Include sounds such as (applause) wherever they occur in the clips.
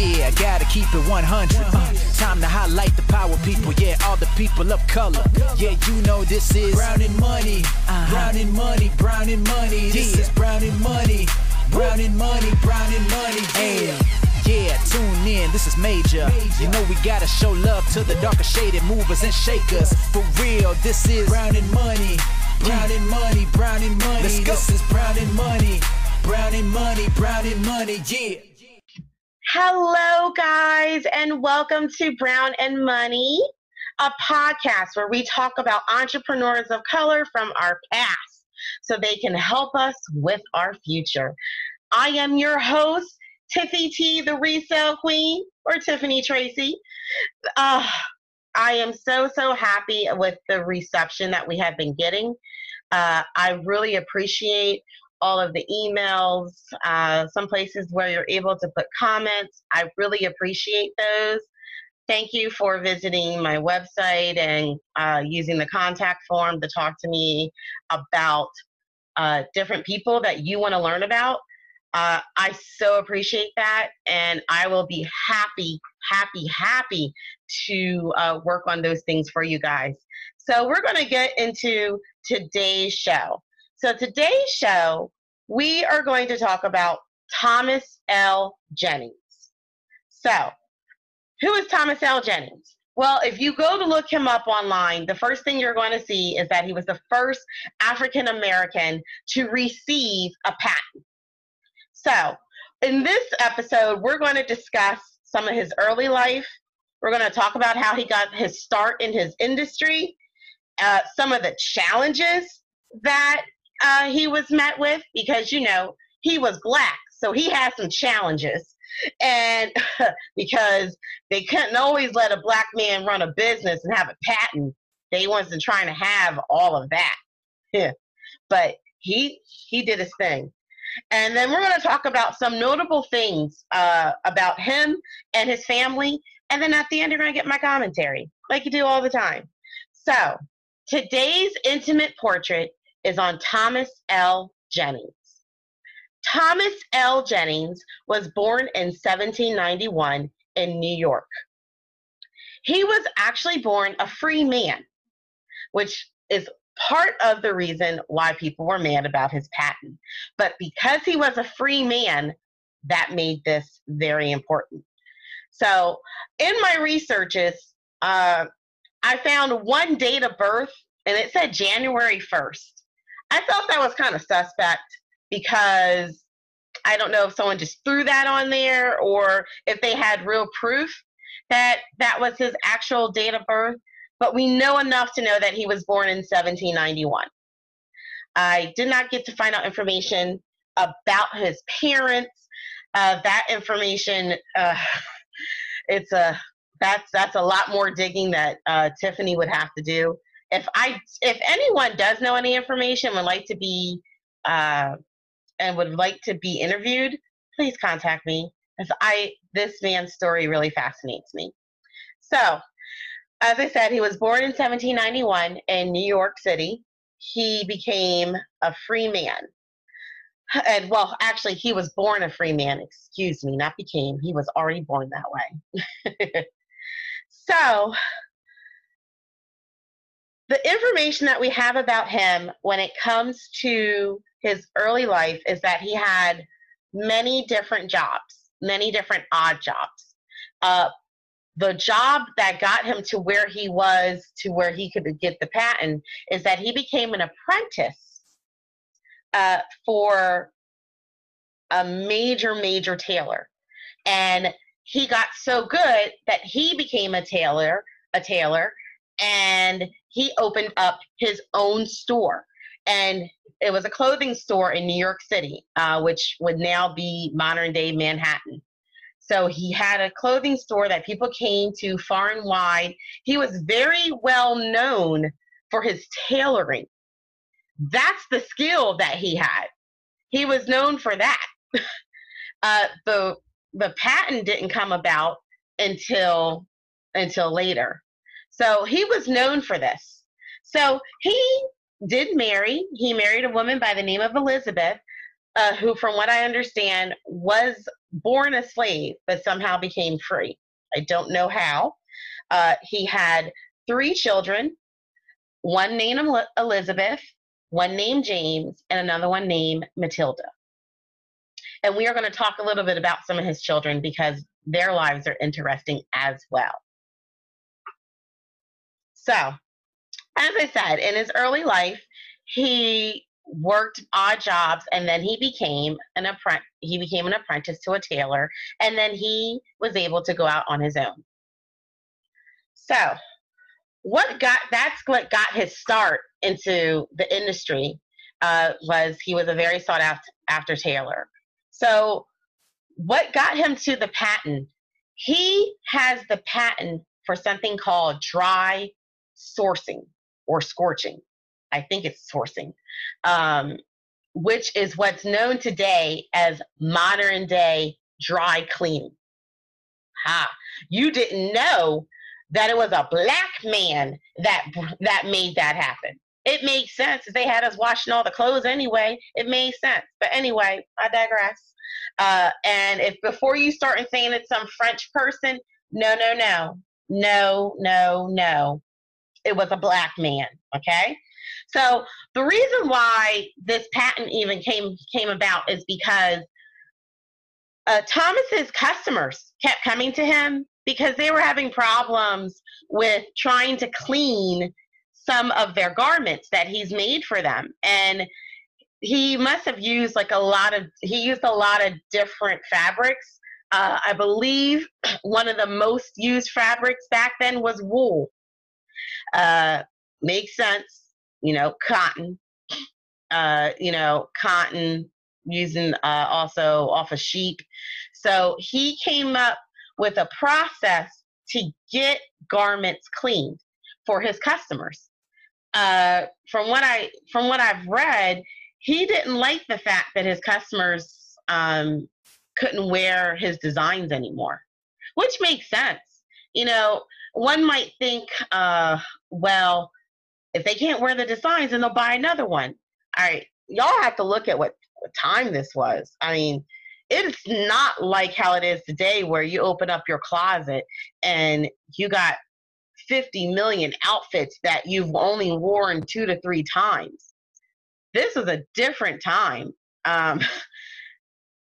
Yeah, I gotta keep it 100. Uh, time to highlight the power people. Yeah, all the people of color. Yeah, you know this is Brown and Money. Uh-huh. Brown and Money. Brown and Money. This is Brown and Money. Brown and Money. Brown and Money. Yeah. Yeah, tune in, this is major. You know we gotta show love to the darker shaded movers and shakers. For real, this is Brown and Money. Brown and Money. Brown and Money. This is Brown and Money. Brown and Money. Brown and Money. Yeah. Hello, guys, and welcome to Brown and Money, a podcast where we talk about entrepreneurs of color from our past so they can help us with our future. I am your host, Tiffy T, the resale queen, or Tiffany Tracy. Uh, I am so, so happy with the reception that we have been getting. Uh, I really appreciate all of the emails, uh, some places where you're able to put comments. I really appreciate those. Thank you for visiting my website and uh, using the contact form to talk to me about uh, different people that you want to learn about. Uh, I so appreciate that, and I will be happy, happy, happy to uh, work on those things for you guys. So, we're going to get into today's show. So today's show, we are going to talk about Thomas L. Jennings. So, who is Thomas L. Jennings? Well, if you go to look him up online, the first thing you're going to see is that he was the first African American to receive a patent. So, in this episode, we're going to discuss some of his early life. We're going to talk about how he got his start in his industry, uh, some of the challenges that uh, he was met with because, you know, he was black. So he had some challenges. And (laughs) because they couldn't always let a black man run a business and have a patent, they wasn't trying to have all of that. (laughs) But he he did his thing. And then we're going to talk about some notable things uh, about him and his family. And then at the end, you're going to get my commentary, like you do all the time. So, today's intimate portrait is on Thomas L. Jennings. Thomas L. Jennings was born in 1791 in New York. He was actually born a free man, which is part of the reason why people were mad about his patent. But because he was a free man, that made this very important. So, in my researches, uh, I found one date of birth, and it said January 1st. I felt that was kind of suspect because I don't know if someone just threw that on there or if they had real proof that that was his actual date of birth. But we know enough to know that he was born in 1791. I did not get to find out information about his parents. Uh, that information, uh, it's a that's that's a lot more digging that uh, Tiffany would have to do if I if anyone does know any information would like to be uh, and would like to be interviewed, please contact me. Because I this man's story really fascinates me. So, as I said, he was born in 1791 in New York City. He became a free man. And well, actually, he was born a free man. Excuse me, not became. He was already born that way. (laughs) so, the information that we have about him when it comes to his early life is that he had many different jobs, many different odd jobs. Uh, the job that got him to where he was, to where he could get the patent, is that he became an apprentice uh, for a major, major tailor. And he got so good that he became a tailor, a tailor, and he opened up his own store. And it was a clothing store in New York City, uh, which would now be modern day Manhattan. So he had a clothing store that people came to far and wide. He was very well known for his tailoring. That's the skill that he had. He was known for that. (laughs) uh, the the patent didn't come about until until later. So he was known for this. So he did marry. He married a woman by the name of Elizabeth, uh, who, from what I understand, was born a slave but somehow became free. I don't know how. Uh, he had three children one named Elizabeth, one named James, and another one named Matilda. And we are going to talk a little bit about some of his children because their lives are interesting as well. So, as I said, in his early life, he worked odd jobs and then he became an apprentice he became an apprentice to a tailor and then he was able to go out on his own. So what got that's what got his start into the industry uh, was he was a very sought after, after tailor. So what got him to the patent? He has the patent for something called dry sourcing or scorching I think it's sourcing, um, which is what's known today as modern day dry cleaning. Ha! You didn't know that it was a black man that that made that happen. It makes sense. They had us washing all the clothes anyway. It made sense. But anyway, I digress. Uh, and if before you start saying it's some French person, no, no, no, no, no, no. It was a black man. Okay. So the reason why this patent even came came about is because uh, Thomas's customers kept coming to him because they were having problems with trying to clean some of their garments that he's made for them and he must have used like a lot of he used a lot of different fabrics uh, i believe (clears throat) one of the most used fabrics back then was wool uh, makes sense you know, cotton, uh, you know, cotton using uh, also off of sheep. So he came up with a process to get garments cleaned for his customers. Uh, from what I from what I've read, he didn't like the fact that his customers um, couldn't wear his designs anymore, which makes sense. You know, one might think, uh, well, if they can't wear the designs, then they'll buy another one. All right, y'all have to look at what, time this was. I mean, it's not like how it is today where you open up your closet and you got 50 million outfits that you've only worn two to three times. This is a different time. Um, (laughs)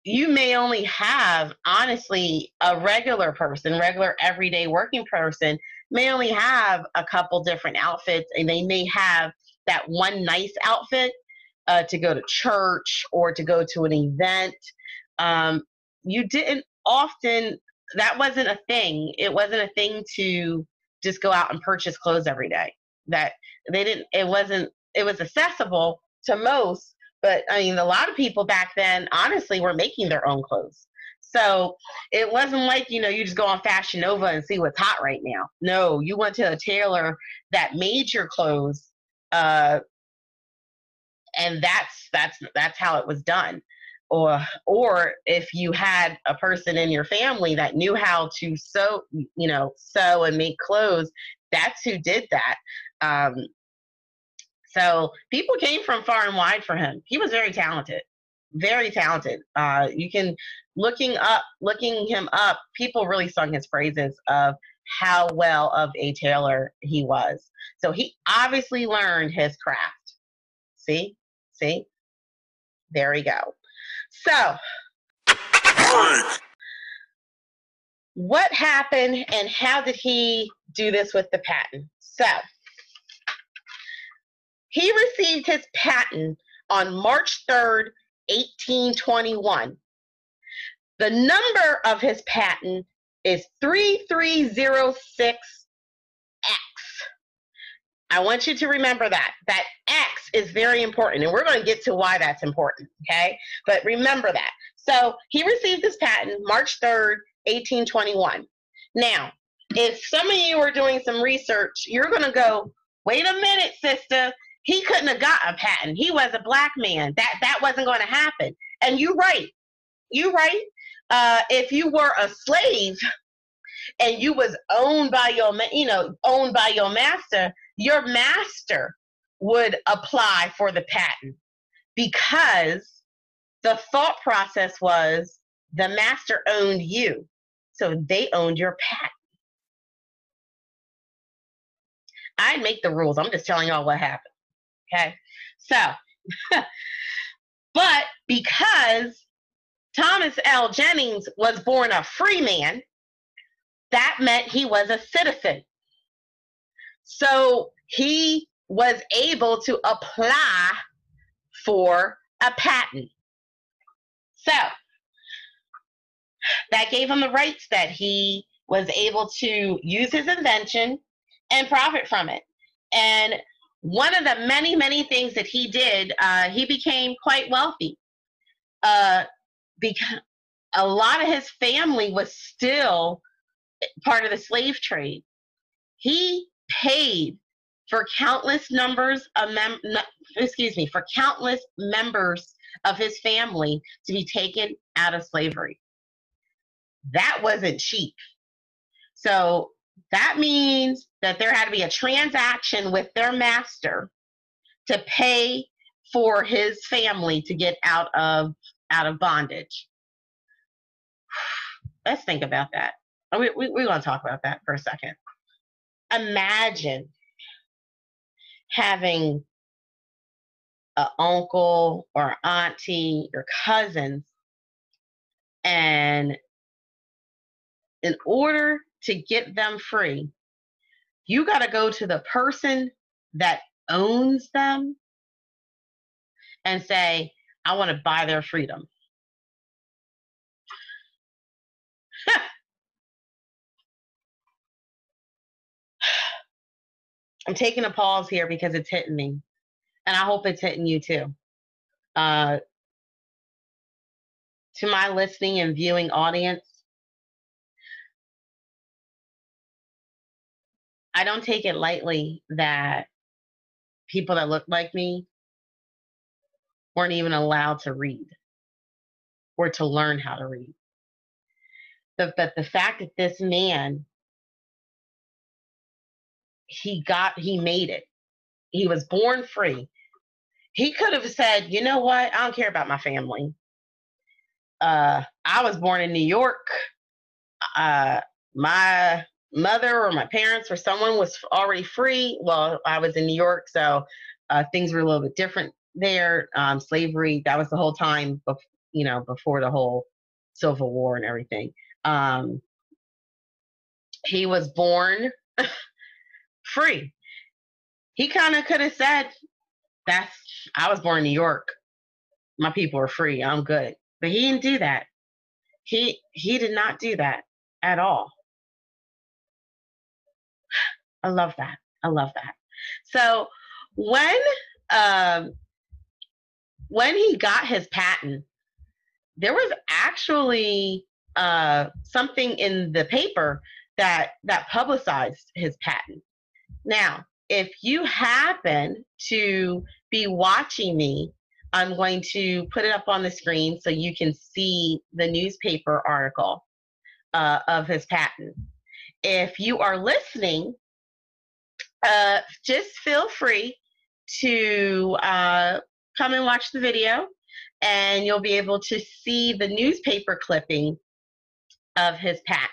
you may only have, honestly, a regular person, regular everyday working person may only have a couple different outfits and they may have that one nice outfit uh, to go to church or to go to an event. Um, you didn't often, that wasn't a thing. It wasn't a thing to just go out and purchase clothes every day. That they didn't, it wasn't, it was accessible to most, but I mean, a lot of people back then honestly were making their own clothes. So it wasn't like, you know, you just go on Fashion Nova and see what's hot right now. No, you went to a tailor that made your clothes. Uh, and that's that's that's how it was done. Or or if you had a person in your family that knew how to sew, you know, sew and make clothes, that's who did that. Um, so people came from far and wide for him. He was very talented very talented. Uh, you can looking up, looking him up. People really sung his praises of how well of a tailor he was. So he obviously learned his craft. See, see, there we go. So, what happened and how did he do this with the patent? So, he received his patent on March 3rd, 1821. The number of his patent is 3306X. I want you to remember that. That X is very important, and we're going to get to why that's important, okay? But remember that. So he received his patent March 3rd, 1821. Now, if some of you are doing some research, you're going to go, wait a minute, sister he couldn't have got a patent. He was a black man. That that wasn't going to happen. And you're right. You're right. Uh, if you were a slave and you was owned by your you know owned by your master, your master would apply for the patent because the thought process was the master owned you, so they owned your patent. I'd make the rules. I'm just telling y'all what happened. Okay. So, (laughs) but because Thomas L. Jennings was born a free man, that meant he was a citizen. So he was able to apply for a patent. So that gave him the rights that he was able to use his invention and profit from it. And one of the many, many things that he did, uh, he became quite wealthy. Uh, because a lot of his family was still part of the slave trade. He paid for countless numbers of mem- excuse me, for countless members of his family to be taken out of slavery. That wasn't cheap. So that means that there had to be a transaction with their master to pay for his family to get out of out of bondage. (sighs) Let's think about that. Oh, we, we, we're going to talk about that for a second. Imagine having an uncle or auntie or cousins, and in order to get them free, you got to go to the person that owns them and say, I want to buy their freedom. (laughs) I'm taking a pause here because it's hitting me. And I hope it's hitting you too. Uh, to my listening and viewing audience, I don't take it lightly that people that look like me weren't even allowed to read or to learn how to read. But, but the fact that this man, he got, he made it. He was born free. He could have said, you know what? I don't care about my family. Uh, I was born in New York. Uh, my mother or my parents or someone was already free. Well, I was in New York, so uh, things were a little bit different there. Um, slavery, that was the whole time, bef- you know, before the whole Civil War and everything. Um, he was born (laughs) free. He kind of could have said, "That's I was born in New York. My people are free. I'm good." But he didn't do that. He he did not do that at all. I love that. I love that. So when um, when he got his patent, there was actually uh, something in the paper that that publicized his patent. Now, if you happen to be watching me, I'm going to put it up on the screen so you can see the newspaper article uh, of his patent. If you are listening, uh, just feel free to uh, come and watch the video, and you'll be able to see the newspaper clipping of his patent.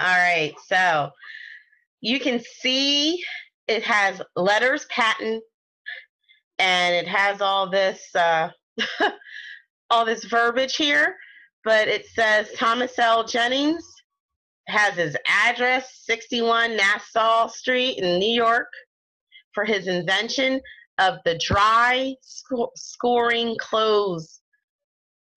All right, so you can see it has letters patent and it has all this uh, (laughs) all this verbiage here, but it says Thomas L. Jennings has his address 61 Nassau Street in New York for his invention of the dry sc- scoring clothes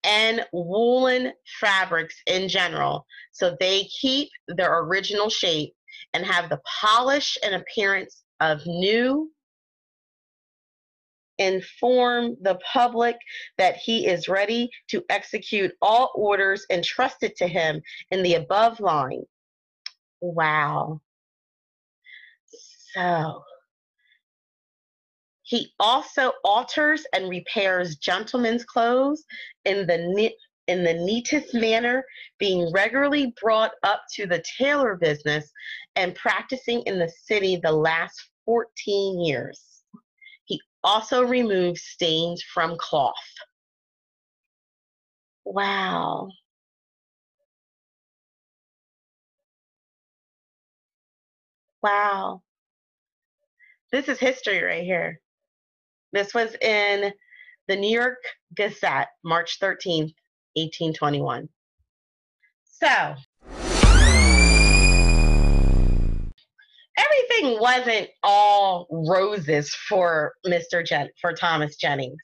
and woolen fabrics in general so they keep their original shape and have the polish and appearance of new inform the public that he is ready to execute all orders entrusted to him in the above line. Wow. So, he also alters and repairs gentlemen's clothes in the in the neatest manner, being regularly brought up to the tailor business and practicing in the city the last 14 years. Also removes stains from cloth. Wow. Wow. This is history right here. This was in the New York Gazette, March 13th, 1821. So, everything wasn't all roses for Mr. Jen for Thomas Jennings.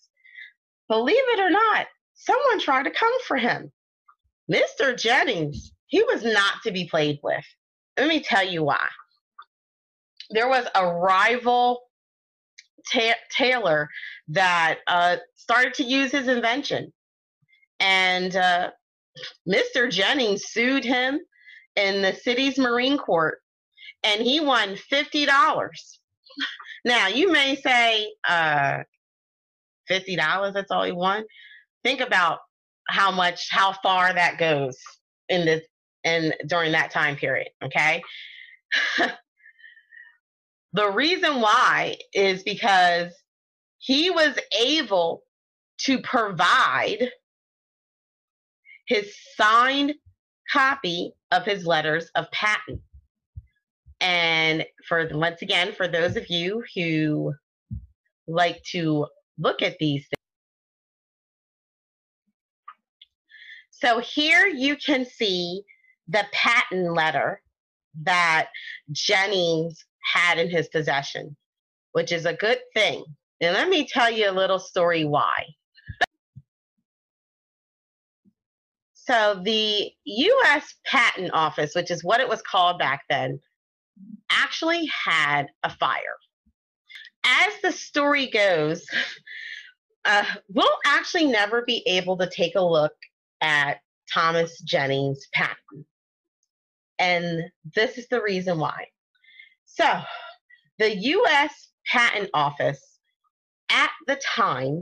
Believe it or not, someone tried to come for him. Mr. Jennings, he was not to be played with. Let me tell you why. There was a rival ta- tailor that uh, started to use his invention. And uh, Mr. Jennings sued him in the city's Marine Court and he won $50. now, you may say, uh, $50, that's all he won. Think about how much, how far that goes in this, and during that time period, okay? (laughs) the reason why is because he was able to provide his signed copy of his letters of patent. And for once again, for those of you who like to look at these things. So here you can see the patent letter that Jennings had in his possession, which is a good thing. And let me tell you a little story why. So the US Patent Office, which is what it was called back then, actually had a fire. As the story goes, (laughs) uh, we'll actually never be able to take a look at Thomas Jennings' patent. And this is the reason why. So, the US Patent Office at the time,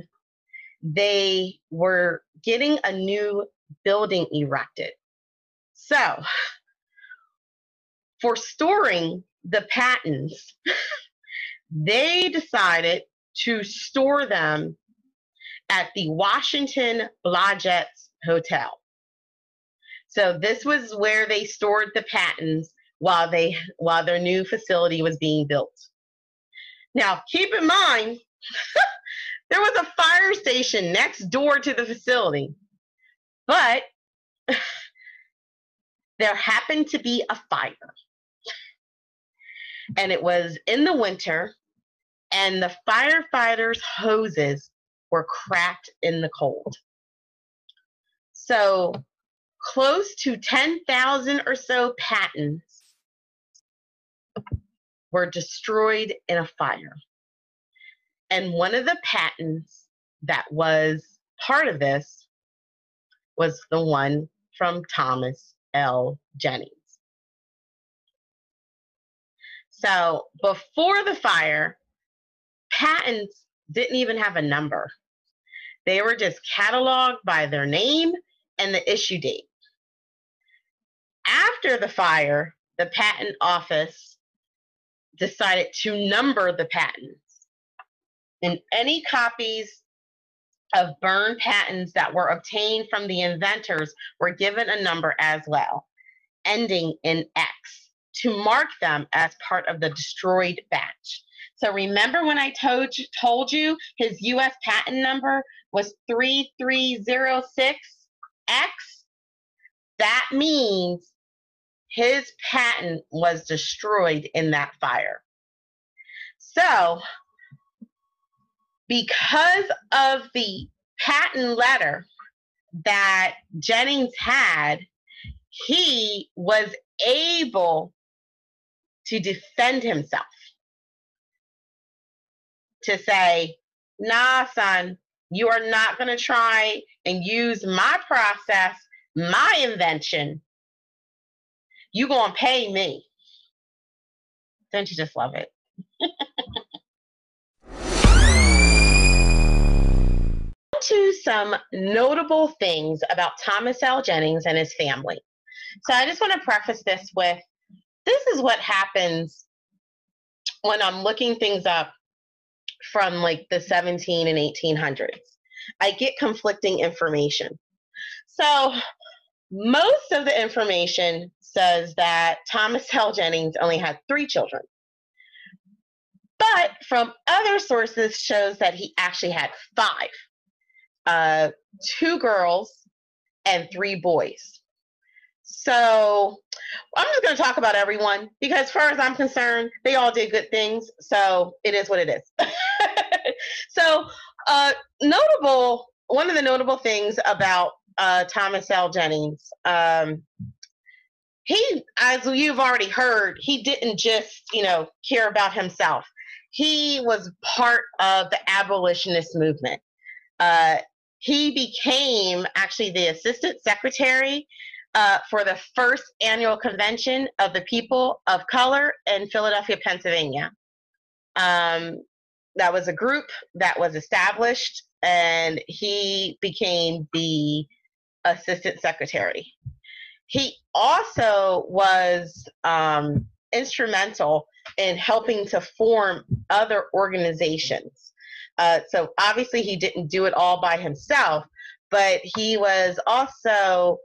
they were getting a new building erected. So, for storing the patents, they decided to store them at the Washington Blodget's Hotel. So this was where they stored the patents while they while their new facility was being built. Now, keep in mind (laughs) there was a fire station next door to the facility. But (laughs) there happened to be a fire. And it was in the winter, and the firefighters' hoses were cracked in the cold. So, close to 10,000 or so patents were destroyed in a fire. And one of the patents that was part of this was the one from Thomas L. Jennings. So before the fire, patents didn't even have a number. They were just cataloged by their name and the issue date. After the fire, the patent office decided to number the patents. And any copies of burned patents that were obtained from the inventors were given a number as well, ending in X, to mark them as part of the destroyed batch. So remember when I told you, told you his US patent number was 3306X? That means his patent was destroyed in that fire. So because of the patent letter that Jennings had, he was able to defend himself. To say, nah, son, you are not going to try and use my process, my invention. You're going to pay me. Don't you just love it? (laughs) to some notable things about Thomas L. Jennings and his family. So I just want to preface this with this is what happens when I'm looking things up from like the 17 and 1800s. I get conflicting information. So most of the information says that Thomas (laughs) L. Jennings only had three children. But from other sources shows that he actually had five. Uh, two girls and three boys. So I'm just going to talk about everyone because, as far as I'm concerned, they all did good things. So it is what it is. (laughs) so, uh, notable, one of the notable things about uh, Thomas L. Jennings, um, he, as you've already heard, he didn't just, you know, care about himself. He was part of the abolitionist movement. Uh, he became actually the assistant secretary uh, for the first annual convention of the people of color in Philadelphia, Pennsylvania. Um, that was a group that was established, and he became the assistant secretary. He also was um, instrumental in helping to form other organizations. Uh, so obviously, he didn't do it all by himself, but he was also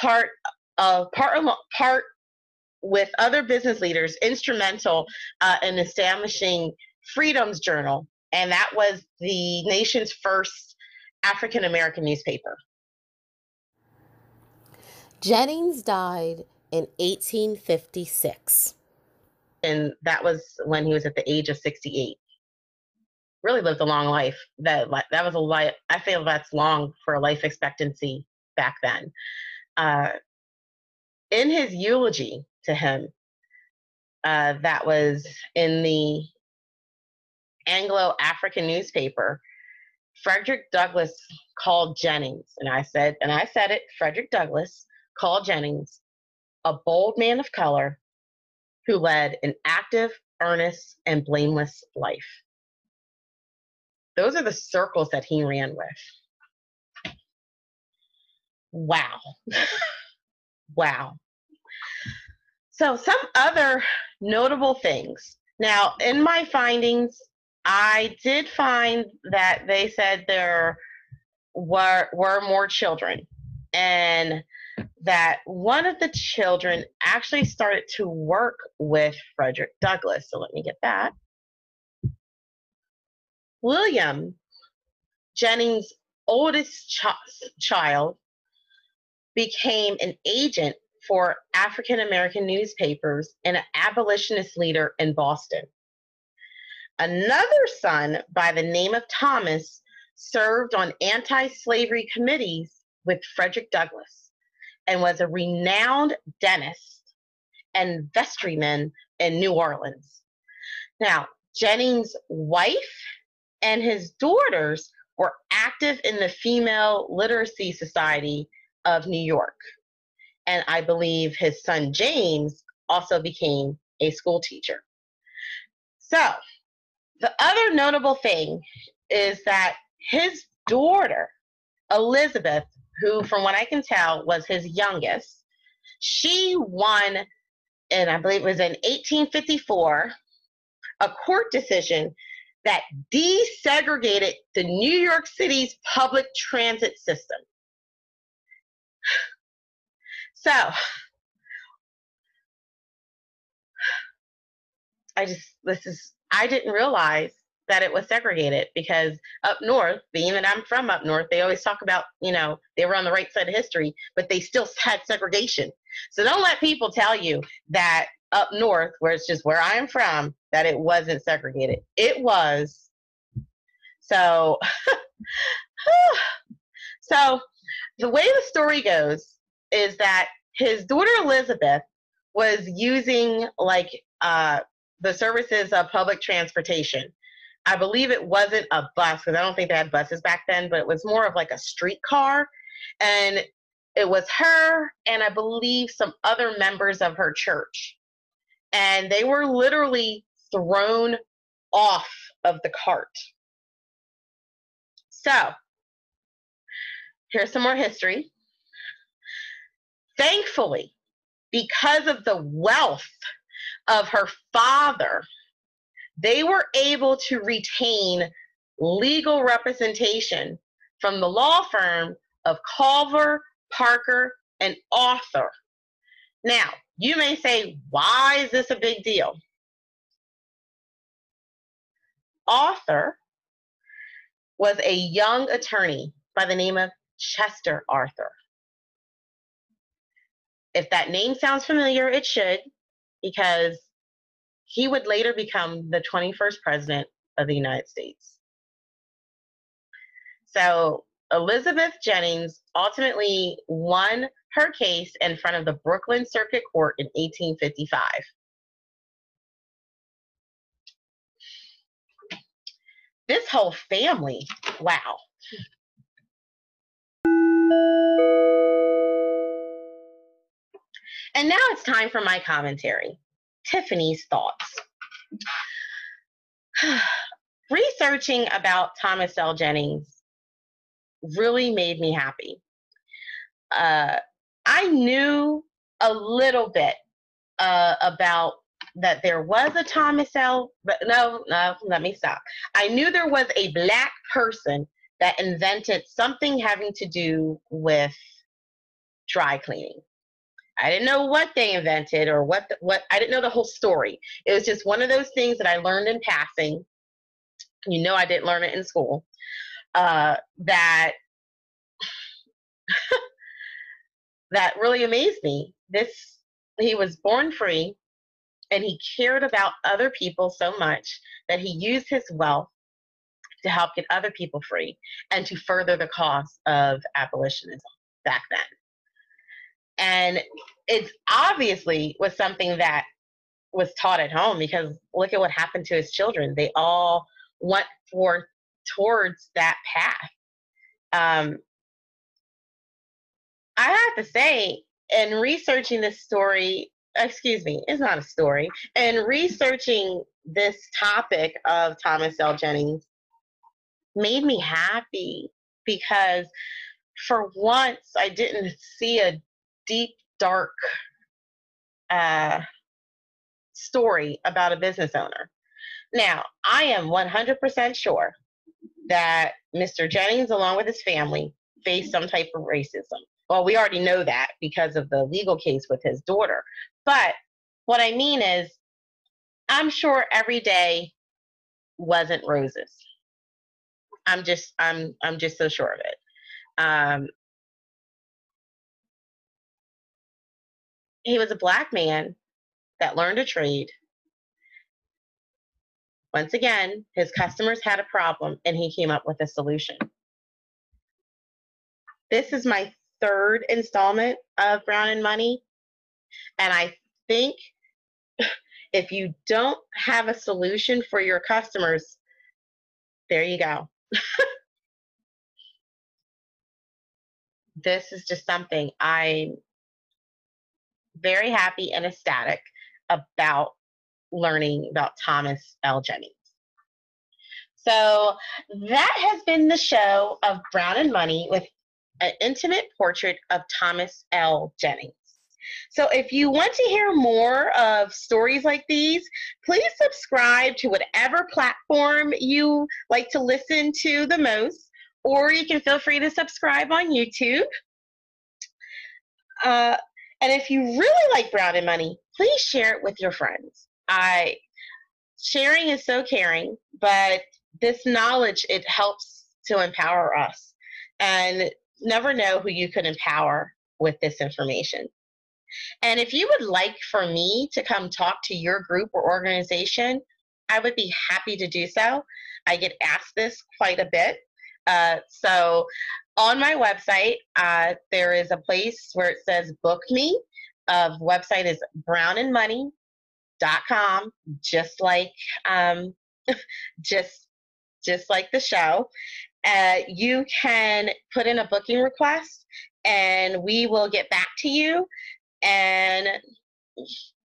part of part part with other business leaders instrumental uh, in establishing Freedom's Journal, and that was the nation's first African American newspaper. Jennings died in 1856. And that was when he was at the age of 68. Really lived a long life. That that was a life. I feel that's long for a life expectancy back then. Uh, in his eulogy to him, uh, that was in the Anglo African newspaper, Frederick Douglass called Jennings, and I said, and I said it, Frederick Douglass called Jennings a bold man of color who led an active, earnest, and blameless life. Those are the circles that he ran with. Wow. wow. So, some other notable things. Now, in my findings, I did find that they said there were were more children, and that one of the children actually started to work with Frederick Douglass. So let me get that. William, Jennings' oldest ch- child, became an agent for African American newspapers and an abolitionist leader in Boston. Another son by the name of Thomas served on anti slavery committees with Frederick Douglass and was a renowned dentist and vestryman in New Orleans. Now, Jennings' wife and his daughters were active in the Female Literacy Society of New York. And I believe his son James also became a school teacher. So, the other notable thing is that his daughter, Elizabeth, who, from what I can tell, was his youngest. She won, and I believe it was in 1854, a court decision that desegregated the New York City's public transit system. So, I just, this is, I didn't realize that it was segregated because up north, being that I'm from up north, they always talk about, you know, they were on the right side of history, but they still had segregation. So don't let people tell you that up north, where it's just where I am from, that it wasn't segregated. It was. So, (laughs) so the way the story goes is that his daughter Elizabeth was using like uh, the services of public transportation I believe it wasn't a bus because I don't think they had buses back then, but it was more of like a streetcar. And it was her and I believe some other members of her church. And they were literally thrown off of the cart. So here's some more history. Thankfully, because of the wealth of her father, they were able to retain legal representation from the law firm of Culver, Parker, and Arthur. Now, you may say, why is this a big deal? Arthur was a young attorney by the name of Chester Arthur. If that name sounds familiar, it should, because he would later become the 21st president of the United States. So Elizabeth Jennings ultimately won her case in front of the Brooklyn Circuit Court in 1855. This whole family, wow. And now it's time for my commentary. Tiffany's thoughts. (sighs) Researching about Thomas L. Jennings really made me happy. Uh, I knew a little bit uh, about that there was a Thomas L. But no, no, let me stop. I knew there was a black person that invented something having to do with dry cleaning. I didn't know what they invented or what the, what I didn't know the whole story. It was just one of those things that I learned in passing. You know, I didn't learn it in school uh, that (sighs) that really amazed me. This he was born free, and he cared about other people so much that he used his wealth to help get other people free and to further the cause of abolitionism back then. And it obviously was something that was taught at home because look at what happened to his children. They all went for towards that path. Um, I have to say, in researching this story, excuse me, it's not a story, and researching this topic of Thomas L. Jennings made me happy because for once I didn't see a deep, dark uh, story about a business owner. Now, I am 100% sure that Mr. Jennings, along with his family, faced some type of racism. Well, we already know that because of the legal case with his daughter. But what I mean is, I'm sure every day wasn't roses. I'm just, I'm, I'm just so sure of it. Um, he was a black man that learned a trade once again, his customers had a problem and he came up with a solution. This is my third installment of Brown and Money. And I think (laughs) if you don't have a solution for your customers, there you go. (laughs) this is just something I'm very happy and ecstatic about learning about Thomas L. Jennings. So that has been the show of Brown and Money with an intimate portrait of Thomas L. Jennings. So if you want to hear more of stories like these, please subscribe to whatever platform you like to listen to the most, or you can feel free to subscribe on YouTube. Uh, and if you really like Brown and Money, please share it with your friends. I sharing is so caring, but this knowledge it helps to empower us and never know who you could empower with this information. And if you would like for me to come talk to your group or organization, I would be happy to do so. I get asked this quite a bit. Uh, so on my website, uh, there is a place where it says book me. Uh, website is Brown and Money dot com just like um, (laughs) just just like the show uh, you can put in a booking request and we will get back to you and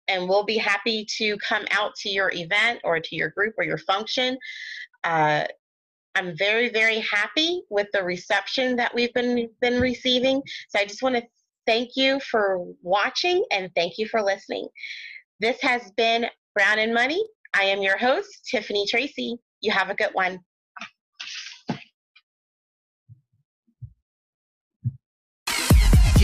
and we'll be happy to come out to your event or to your group or your function uh, I'm very, very happy with the reception that we've been been receiving. So I just want to thank you for watching and thank you for listening. This has been Brown and Money. I am your host, Tiffany Tracy. You have a good one.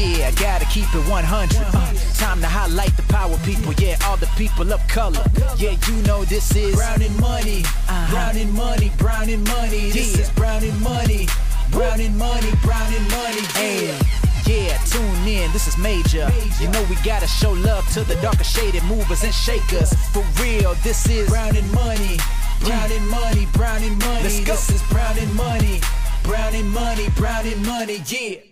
Yeah, gotta keep it 100. Uh, time to highlight the power people. Yeah, all the people of color. Yeah, you know this is Brown and Money. Uh-huh. Brown and Money. Brown and Money. This is Brown and Money. Brown and Money. Brown and Money. Yeah. Yeah, tune in, this is major. You know we gotta show love to the darker shaded movers and shakers. For real, this is Brown and Money. Brown and Money. Brown and Money. This is Brown and Money. Brown and Money. Brown and Money. Yeah.